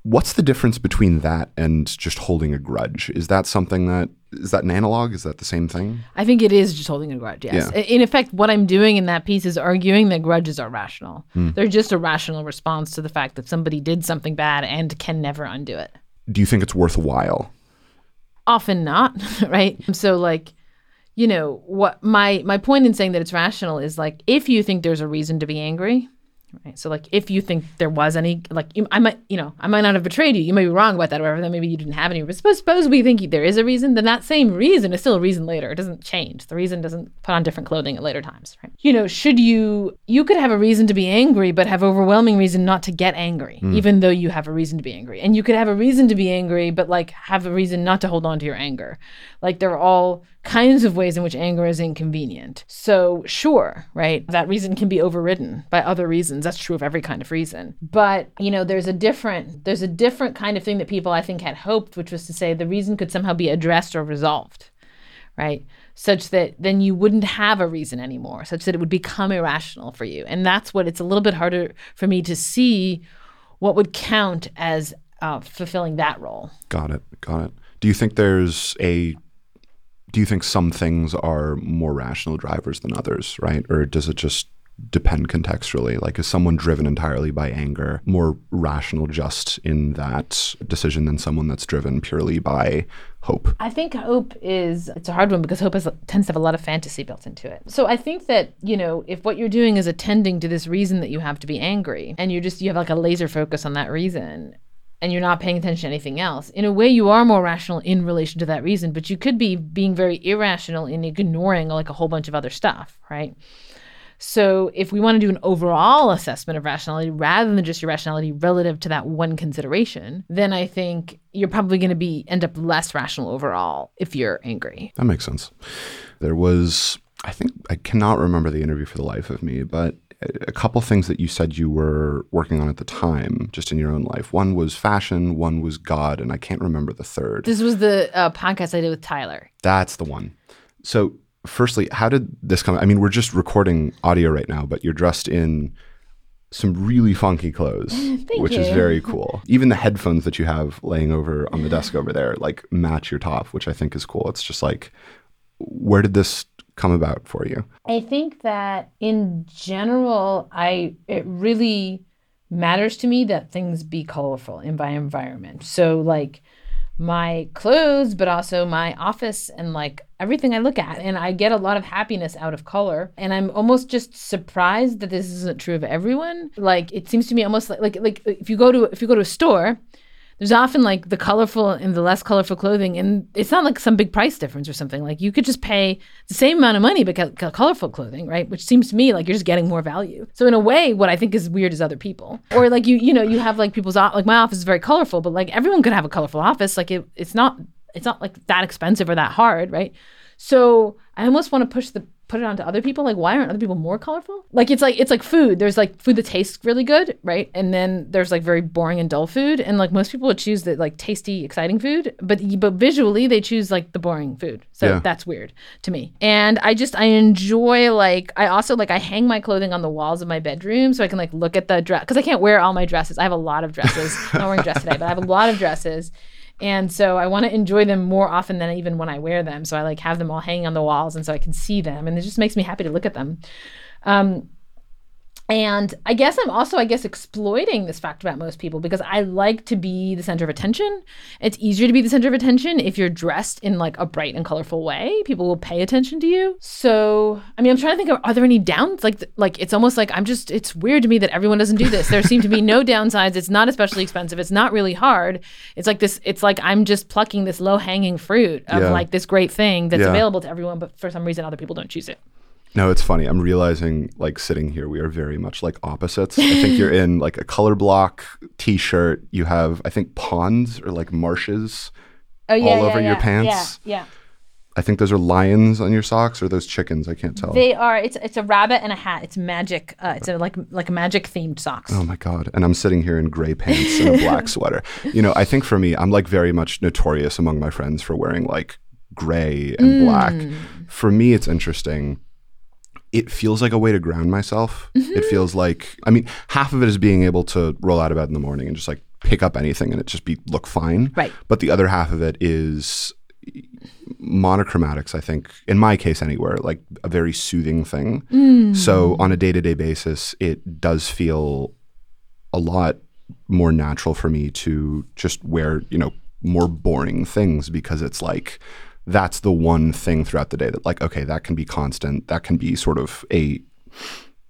What's the difference between that and just holding a grudge? Is that something that is that an analog? Is that the same thing? I think it is just holding a grudge. Yes. Yeah. In effect, what I'm doing in that piece is arguing that grudges are rational. Hmm. They're just a rational response to the fact that somebody did something bad and can never undo it. Do you think it's worthwhile? Often not, right? So like, you know, what my my point in saying that it's rational is like if you think there's a reason to be angry, right? So like if you think there was any like you, I might you know I might not have betrayed you. You may be wrong about that or whatever. Then maybe you didn't have any. But suppose, suppose we think there is a reason. Then that same reason is still a reason later. It doesn't change. The reason doesn't put on different clothing at later times, right? You know, should you you could have a reason to be angry, but have overwhelming reason not to get angry, mm. even though you have a reason to be angry. And you could have a reason to be angry, but like have a reason not to hold on to your anger. Like they're all kinds of ways in which anger is inconvenient. So, sure, right? That reason can be overridden by other reasons. That's true of every kind of reason. But, you know, there's a different there's a different kind of thing that people I think had hoped, which was to say the reason could somehow be addressed or resolved. Right? Such that then you wouldn't have a reason anymore, such that it would become irrational for you. And that's what it's a little bit harder for me to see what would count as uh, fulfilling that role. Got it. Got it. Do you think there's a do you think some things are more rational drivers than others, right? Or does it just depend contextually? Like is someone driven entirely by anger more rational just in that decision than someone that's driven purely by hope? I think hope is it's a hard one because hope has, tends to have a lot of fantasy built into it. So I think that you know if what you're doing is attending to this reason that you have to be angry, and you're just you have like a laser focus on that reason, and you're not paying attention to anything else. In a way, you are more rational in relation to that reason, but you could be being very irrational in ignoring like a whole bunch of other stuff, right? So, if we want to do an overall assessment of rationality rather than just your rationality relative to that one consideration, then I think you're probably going to be end up less rational overall if you're angry. That makes sense. There was I think I cannot remember the interview for the life of me, but a couple things that you said you were working on at the time, just in your own life. One was fashion, one was God, and I can't remember the third. This was the uh, podcast I did with Tyler. That's the one. So, firstly, how did this come? I mean, we're just recording audio right now, but you're dressed in some really funky clothes, which is very cool. Even the headphones that you have laying over on the desk over there, like match your top, which I think is cool. It's just like, where did this come about for you? I think that in general, I it really matters to me that things be colorful in my environment. So like my clothes, but also my office and like everything I look at. And I get a lot of happiness out of color. And I'm almost just surprised that this isn't true of everyone. Like it seems to me almost like like like if you go to if you go to a store, there's often like the colorful and the less colorful clothing, and it's not like some big price difference or something. Like you could just pay the same amount of money but colorful clothing, right? Which seems to me like you're just getting more value. So in a way, what I think is weird is other people, or like you you know you have like people's like my office is very colorful, but like everyone could have a colorful office. Like it, it's not it's not like that expensive or that hard, right? So I almost want to push the put it onto other people. Like, why aren't other people more colorful? Like, it's like it's like food. There's like food that tastes really good, right? And then there's like very boring and dull food. And like most people would choose the like tasty, exciting food, but but visually they choose like the boring food. So Yeah. that's weird to me. And I just I enjoy like I also like I hang my clothing on the walls of my bedroom so I can like look at the dress because I can't wear all my dresses. I have a lot of dresses. I'm not wearing dress today, but I have a lot of dresses. And so I want to enjoy them more often than even when I wear them. So I like have them all hanging on the walls and so I can see them. And it just makes me happy to look at them. Um, and I guess I'm also, I guess, exploiting this fact about most people because I like to be the center of attention. It's easier to be the center of attention if you're dressed in like a bright and colorful way. People will pay attention to you. So, I mean, I'm trying to think of are there any downs? Like, like it's almost like I'm just. It's weird to me that everyone doesn't do this. There seem to be no downsides. It's not especially expensive. It's not really hard. It's like this. It's like I'm just plucking this low hanging fruit of Yeah. like this great thing that's Yeah. available to everyone, but for some reason other people don't choose it. No, it's funny. I'm realizing, like, sitting here, we are very much like opposites. I think you're in like a color block t shirt. You have, I think, ponds or like marshes Oh all over your pants. Yeah, yeah. I think those are lions on your socks or those chickens. I can't tell. They are. It's it's a rabbit and a hat. It's magic. Uh, it's a, like like a magic themed socks. Oh my god! And I'm sitting here in gray pants and a black sweater. You know, I think for me, I'm like very much notorious among my friends for wearing like gray and black. For me, it's interesting. It feels like a way to ground myself. It mm-hmm. feels like, I mean, half of it is being able to roll out of bed in the morning and just like pick up anything and it just be look fine. Right. But the other half of it is monochromatics, I think, in my case anywhere, like a very soothing thing. Mm. So on a day to day basis, it does feel a lot more natural for me to just wear, you know, more boring things because it's like that's the one thing throughout the day that like okay, that can be constant, that can be sort of a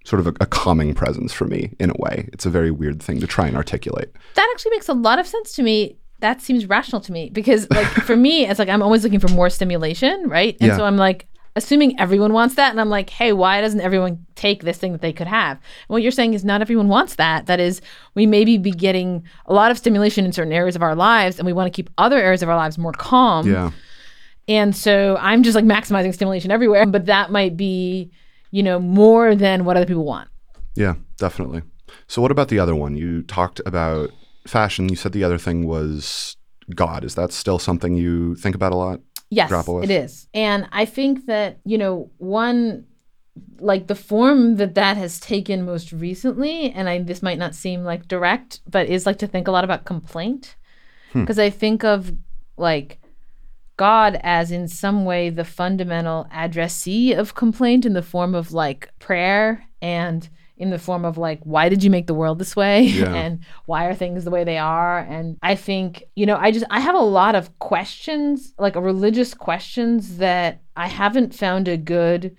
sort of a, a calming presence for me in a way. It's a very weird thing to try and articulate. That actually makes a lot of sense to me. That seems rational to me because, like, for me, it's like I'm always looking for more stimulation, right? And Yeah. so I'm like, assuming everyone wants that, and I'm like, hey, why doesn't everyone take this thing that they could have? And what you're saying is not everyone wants that. That is, we maybe be getting a lot of stimulation in certain areas of our lives, and we want to keep other areas of our lives more calm. Yeah. And so I'm just like maximizing stimulation everywhere, but that might be, you know, more than what other people want. Yeah, definitely. So, what about the other one? You talked about fashion. You said the other thing was God. Is that still something you think about a lot? Yes, it is. And I think that, you know, one like the form that that has taken most recently and I this might not seem like direct, but is like to think a lot about complaint. Hmm. Because I think of like God as in some way the fundamental addressee of complaint in the form of like prayer and in the form of like why did you make the world this way? Yeah. and why are things the way they are? And i think you know i just i have a lot of questions like religious questions that i haven't found a good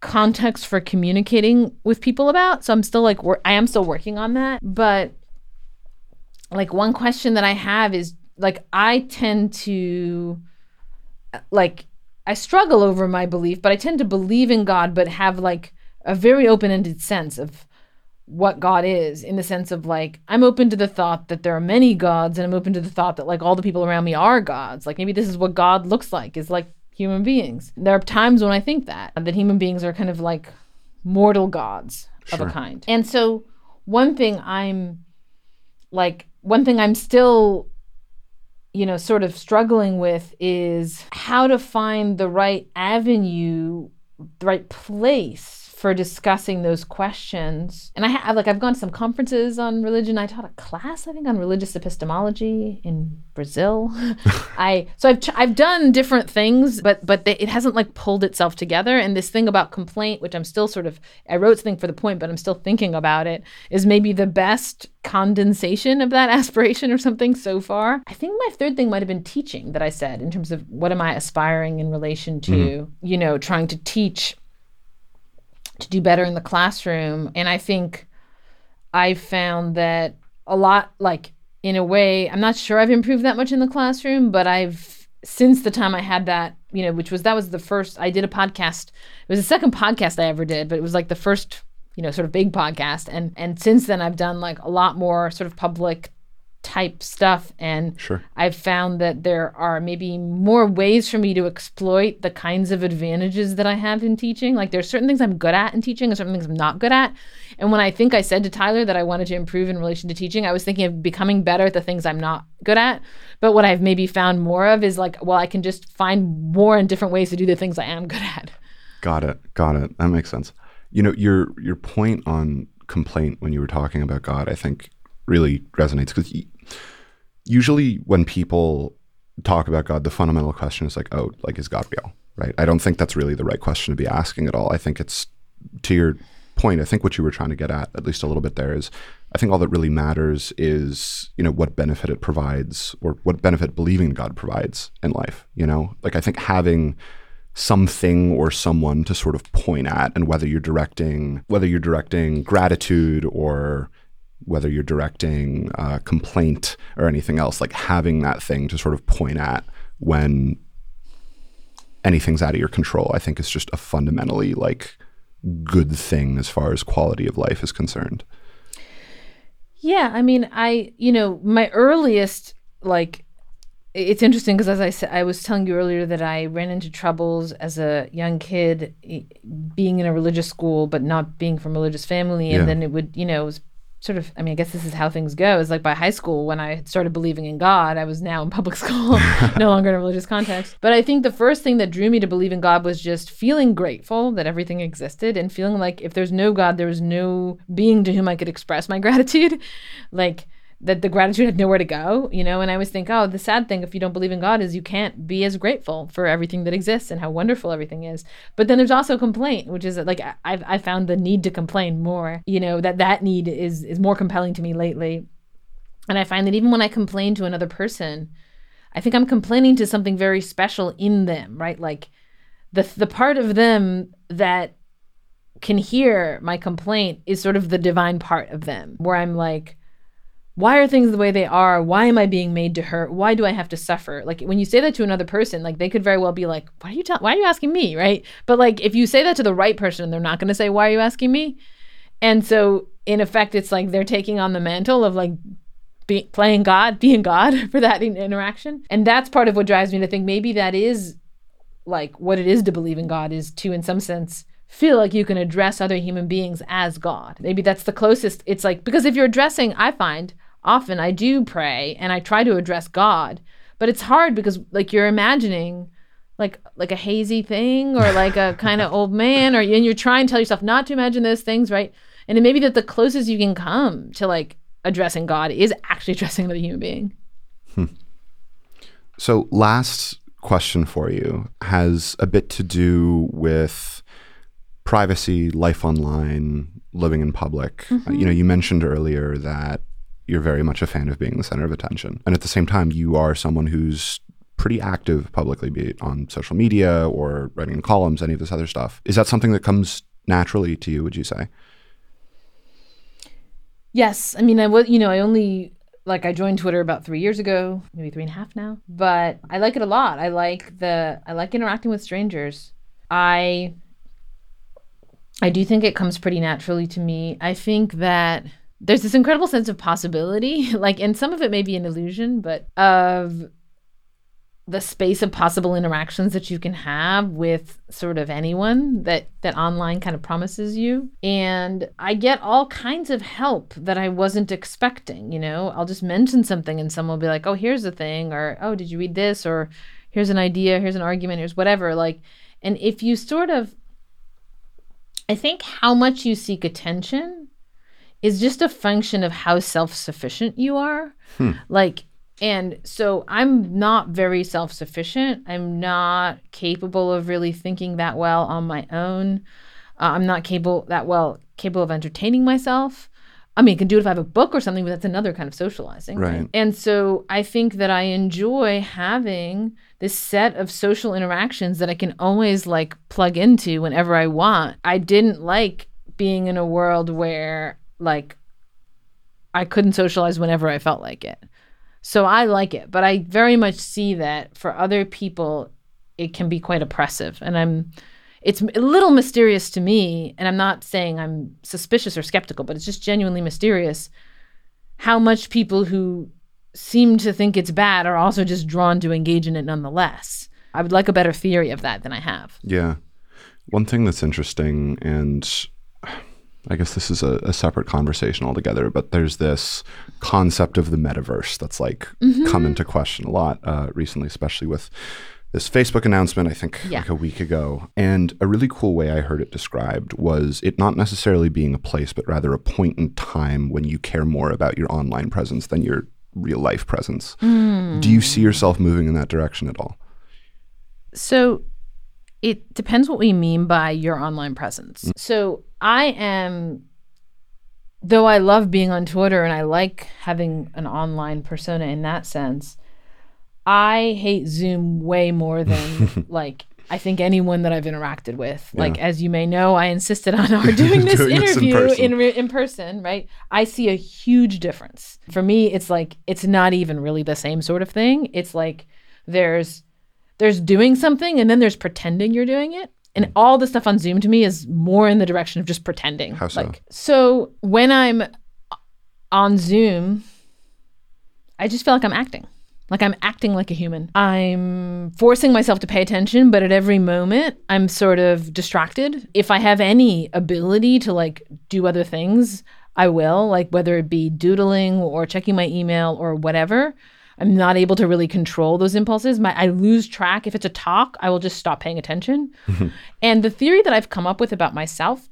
context for communicating with people about. So i'm still like wor- i am still working on that. But like one question that i have is like i tend to like I struggle over my belief, but I tend to believe in God, but have like a very open ended sense of what God is, in the sense of like, I'm open to the thought that there are many gods, and I'm open to the thought that like all the people around me are gods. Like maybe this is what God looks like, is like human beings. There are times when I think that, that human beings are kind of like mortal gods of a kind. And so one thing I'm like, one thing I'm still you know, sort of struggling with is how to find the right avenue, the right place for discussing those questions. And I have like I've gone to some conferences on religion. I taught a class I think on religious epistemology in Brazil. I so I've ch- I've done different things, but but they, it hasn't like pulled itself together. And this thing about complaint, which I'm still sort of I wrote something for the point, but I'm still thinking about it, is maybe the best condensation of that aspiration or something so far. I think my third thing might have been teaching that I said in terms of what am I aspiring in relation to, mm-hmm. you know, trying to teach to do better in the classroom. And I think I found that a lot, like in a way, I'm not sure I've improved that much in the classroom, but I've since the time I had that, you know, which was that was the first I did a podcast. It was the second podcast I ever did, but it was like the first, you know, sort of big podcast. And and since then I've done like a lot more sort of public type stuff and Sure. I've found that there are maybe more ways for me to exploit the kinds of advantages that I have in teaching. Like there's certain things I'm good at in teaching and certain things I'm not good at. And when I think I said to Tyler that I wanted to improve in relation to teaching, I was thinking of becoming better at the things I'm not good at. But what I've maybe found more of is like, well, I can just find more and different ways to do the things I am good at. Got it. Got it. That makes sense. You know, your your point on complaint when you were talking about God, I think really resonates because usually when people talk about God, the fundamental question is like, oh, like is God real? Right? I don't think that's really the right question to be asking at all. I think it's to your point. I think what you were trying to get at, at least a little bit there, is I think all that really matters is you know what benefit it provides or what benefit believing God provides in life. You know, like I think having something or someone to sort of point at and whether you're directing whether you're directing gratitude or whether you're directing uh, complaint or anything else like having that thing to sort of point at when anything's out of your control i think is just a fundamentally like good thing as far as quality of life is concerned Yeah, I mean, I, you know, my earliest like it's interesting because as I said, I was telling you earlier that I ran into troubles as a young kid, being in a religious school but not being from a religious family, and Yeah. then it would, you know, it was sort of. I mean, I guess this is how things go. is like by high school when I started believing in God, I was now in public school, no longer in a religious context. But I think the first thing that drew me to believe in God was just feeling grateful that everything existed and feeling like if there's no God, there was no being to whom I could express my gratitude, like that the gratitude had nowhere to go, you know. And I always think, oh, the sad thing if you don't believe in God is you can't be as grateful for everything that exists and how wonderful everything is. But then there's also complaint, which is like I've I found the need to complain more. You know that that need is is more compelling to me lately. And I find that even when I complain to another person, I think I'm complaining to something very special in them, right? Like the the part of them that can hear my complaint is sort of the divine part of them, where I'm like, why are things the way they are? Why am I being made to hurt? Why do I have to suffer? Like when you say that to another person, like they could very well be like, "Why are you tell- Why are you asking me?" Right? But like if you say that to the right person, they're not going to say, "Why are you asking me?" And so in effect, it's like they're taking on the mantle of like be, playing God, being God for that in- interaction, and that's part of what drives me to think maybe that is like what it is to believe in God is to, in some sense, feel like you can address other human beings as God. Maybe that's the closest. It's like, because if you're addressing, I find often I do pray and I try to address God, but it's hard because like you're imagining like like a hazy thing or like a kind of old man or and you're trying to tell yourself not to imagine those things right? And it may be that the closest you can come to like addressing god is actually addressing another human being. So, last question for you has a bit to do with privacy, life online, living in public. Uh, you know, you mentioned earlier that you're very much a fan of being the center of attention. And at the same time, you are someone who's pretty active publicly, be it on social media or writing in columns, any of this other stuff. Is that something that comes naturally to you, would you say? Yes, I mean, I was, you know, I only like I joined Twitter about three years ago, maybe three and a half now. But I like it a lot. I like the, I like interacting with strangers. I, I do think it comes pretty naturally to me. I think that there's this incredible sense of possibility, like, and some of it may be an illusion, but of the space of possible interactions that you can have with sort of anyone that that online kind of promises you. And i get all kinds of help that i wasn't expecting you know? I'll just mention something and someone will be like oh here's the thing or oh did you read this? or here's an idea here's an argument here's whatever like and if you sort of i think how much you seek attention is just a function of how self-sufficient you are like and so I'm not very self sufficient. I'm not capable of really thinking that well on my own. Uh, I'm not capable that well capable of entertaining myself. I mean, I can do it if I have a book or something, but that's another kind of socializing. Right. And so I think that I enjoy having this set of social interactions that I can always like plug into whenever I want. I didn't like being in a world where like I couldn't socialize whenever I felt like it. So I like it, but I very much see that for other people, it can be quite oppressive. And I'm, it's a little mysterious to me. And I'm not saying I'm suspicious or skeptical, but it's just genuinely mysterious how much people who seem to think it's bad are also just drawn to engage in it nonetheless. I would like a better theory of that than I have. Yeah. One thing that's interesting, and I guess this is a, a separate conversation altogether, but there's this concept of the metaverse that's like mm-hmm. come into question a lot uh, recently, especially with this Facebook announcement, I think Yeah. like a week ago. And a really cool way I heard it described was it not necessarily being a place, but rather a point in time when you care more about your online presence than your real life presence. Do you see hmm. yourself moving in that direction at all? So it depends what we mean by your online presence. Mm. So I am, though I love being on Twitter and I like having an online persona in that sense, I hate Zoom way more than like. I think anyone that I've interacted with, like as you may know, I insisted on our doing this Doing this in interview person. in re- in person, right? I see a huge difference. For me, it's like it's not even really the same sort of thing. It's like there's there's doing something and then there's pretending you're doing it. And all the stuff on Zoom to me is more in the direction of just pretending. How so? Like so when I'm on Zoom, I just feel like I'm acting. Like I'm acting like a human. I'm forcing myself to pay attention, but at every moment I'm sort of distracted. If I have any ability to like do other things, I will, like whether it be doodling or checking my email or whatever. I'm not able to really control those impulses. My, I lose track. If it's a talk, I will just stop paying attention. Mm-hmm. and the theory that I've come up with about myself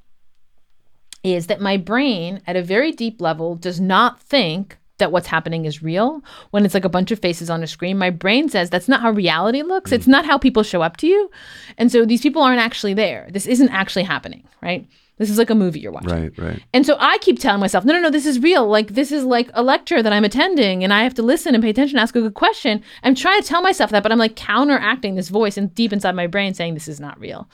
is that my brain, at a very deep level, does not think that what's happening is real when it's like a bunch of faces on a screen. My brain says that's not how reality looks. It's mm-hmm. not how people show up to you. And so these people aren't actually there. This isn't actually happening, right? This is like a movie you're watching. Right, right. And so I keep telling myself, no, no, no, this is real. Like, this is like a lecture that I'm attending and I have to listen and pay attention, ask a good question. I'm trying to tell myself that, but I'm like counteracting this voice and deep inside my brain saying this is not real.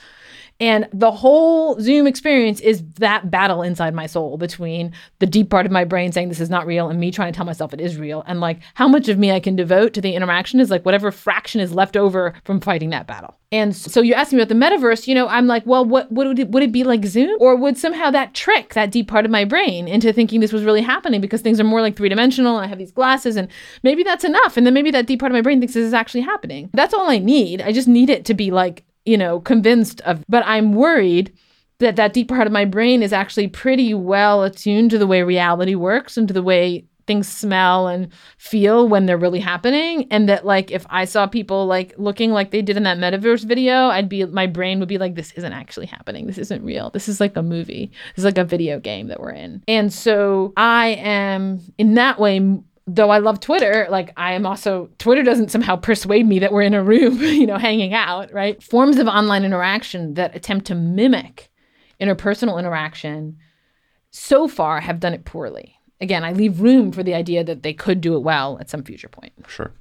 And the whole Zoom experience is that battle inside my soul between the deep part of my brain saying this is not real and me trying to tell myself it is real. And like how much of me I can devote to the interaction is like whatever fraction is left over from fighting that battle. And so you asked me about the metaverse, you know, I'm like, well, what, what would it, would it be like Zoom? Or would somehow that trick that deep part of my brain into thinking this was really happening because things are more like three dimensional and I have these glasses and maybe that's enough. And then maybe that deep part of my brain thinks this is actually happening. That's all I need. I just need it to be like you know, convinced of, but I'm worried that that deep part of my brain is actually pretty well attuned to the way reality works and to the way things smell and feel when they're really happening. And that like if i saw people like looking like they did in that metaverse video i'd be my brain would be like this isn't actually happening. This isn't real. This is like a movie. This is like a video game that we're in. And so i am in that way though I love Twitter, like I am also Twitter doesn't somehow persuade me that we're in a room, you know, hanging out, right? Forms of online interaction that attempt to mimic interpersonal interaction so far have done it poorly. Again, I leave room for the idea that they could do it well at some future point. Sure.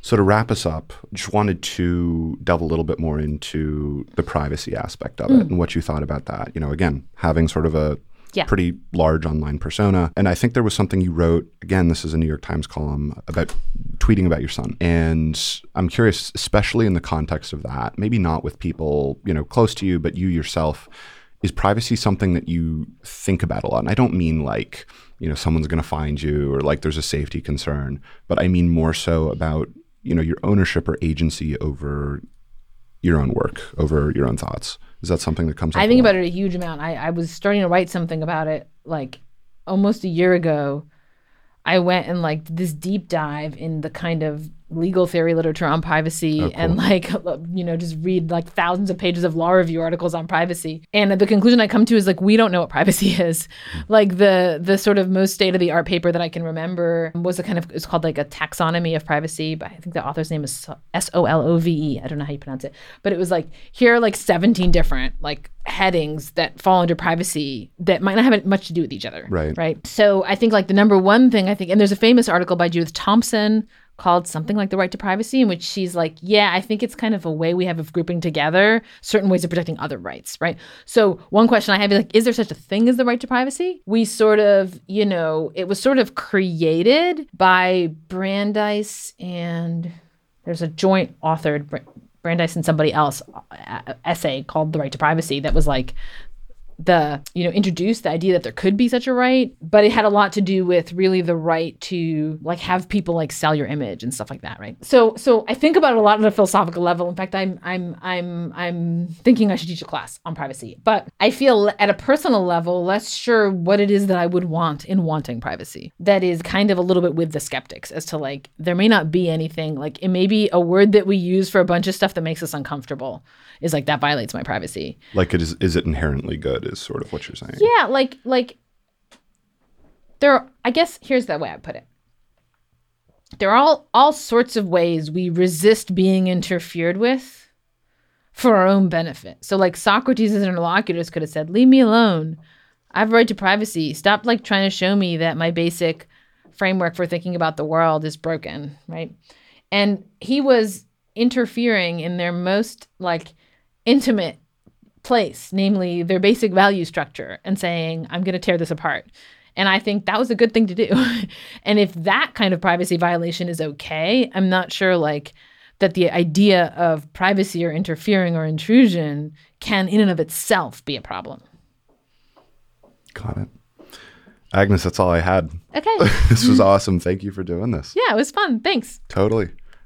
So to wrap us up, just wanted to delve a little bit more into the privacy aspect of it mm. and what you thought about that. You know, again, having sort of a yeah. pretty large online persona. And I think there was something you wrote, again, this is a New York Times column, about tweeting about your son. And I'm curious, especially in the context of that, maybe not with people, you know, close to you, but you yourself, is privacy something that you think about a lot? And I don't mean like, you know, someone's going to find you or like there's a safety concern, but I mean more so about, you know, your ownership or agency over your own work, over your own thoughts. Is that something that comes? I think about it a huge amount. I, I was starting to write something about it like almost a year ago. I went and like this deep dive in the kind of legal theory literature on privacy oh, cool. and like you know just read like thousands of pages of law review articles on privacy. And the conclusion i come to is like we don't know what privacy is. Mm-hmm. like the the sort of most state of the art paper that i can remember was a kind of it's called like a taxonomy of privacy but i think the author's name is s-o-l-o-v-e i don't know how you pronounce it. But it was like here are like 17 different like headings that fall under privacy that might not have much to do with each other right. right? So i think like the number one thing i think and there's a famous article by judith thomson called something like the right to privacy in which she's like yeah i think it's kind of a way we have of grouping together certain ways of protecting other rights right? So one question i have is like is there such a thing as the right to privacy? We sort of you know it was sort of created by brandeis and there's a joint authored brandeis and somebody else uh, essay called the right to privacy that was like the you know introduced the idea that there could be such a right but it had a lot to do with really the right to like have people like sell your image and stuff like that right? So so i think about it a lot on a philosophical level. In fact i'm i'm i'm i'm thinking i should teach a class on privacy. But i feel at a personal level less sure what it is that i would want in wanting privacy. That is kind of a little bit with the skeptics as to like there may not be anything like it may be a word that we use for a bunch of stuff that makes us uncomfortable is like that violates my privacy. Like it is is it inherently good is sort of what you're saying. Yeah, like like there I guess here's the way I put it. There are all all sorts of ways we resist being interfered with for our own benefit. So like Socrates' interlocutors could have said, "Leave me alone. I have a right to privacy. Stop like trying to show me that my basic framework for thinking about the world is broken, right?" And he was interfering in their most like intimate place, namely their basic value structure, and saying, I'm going to tear this apart. And I think that was a good thing to do. and if that kind of privacy violation is okay, I'm not sure like that the idea of privacy or interfering or intrusion can in and of itself be a problem. Got it. Agnes, that's all I had. Okay. this was mm-hmm. awesome. Thank you for doing this. yeah, it was fun. Thanks. Totally.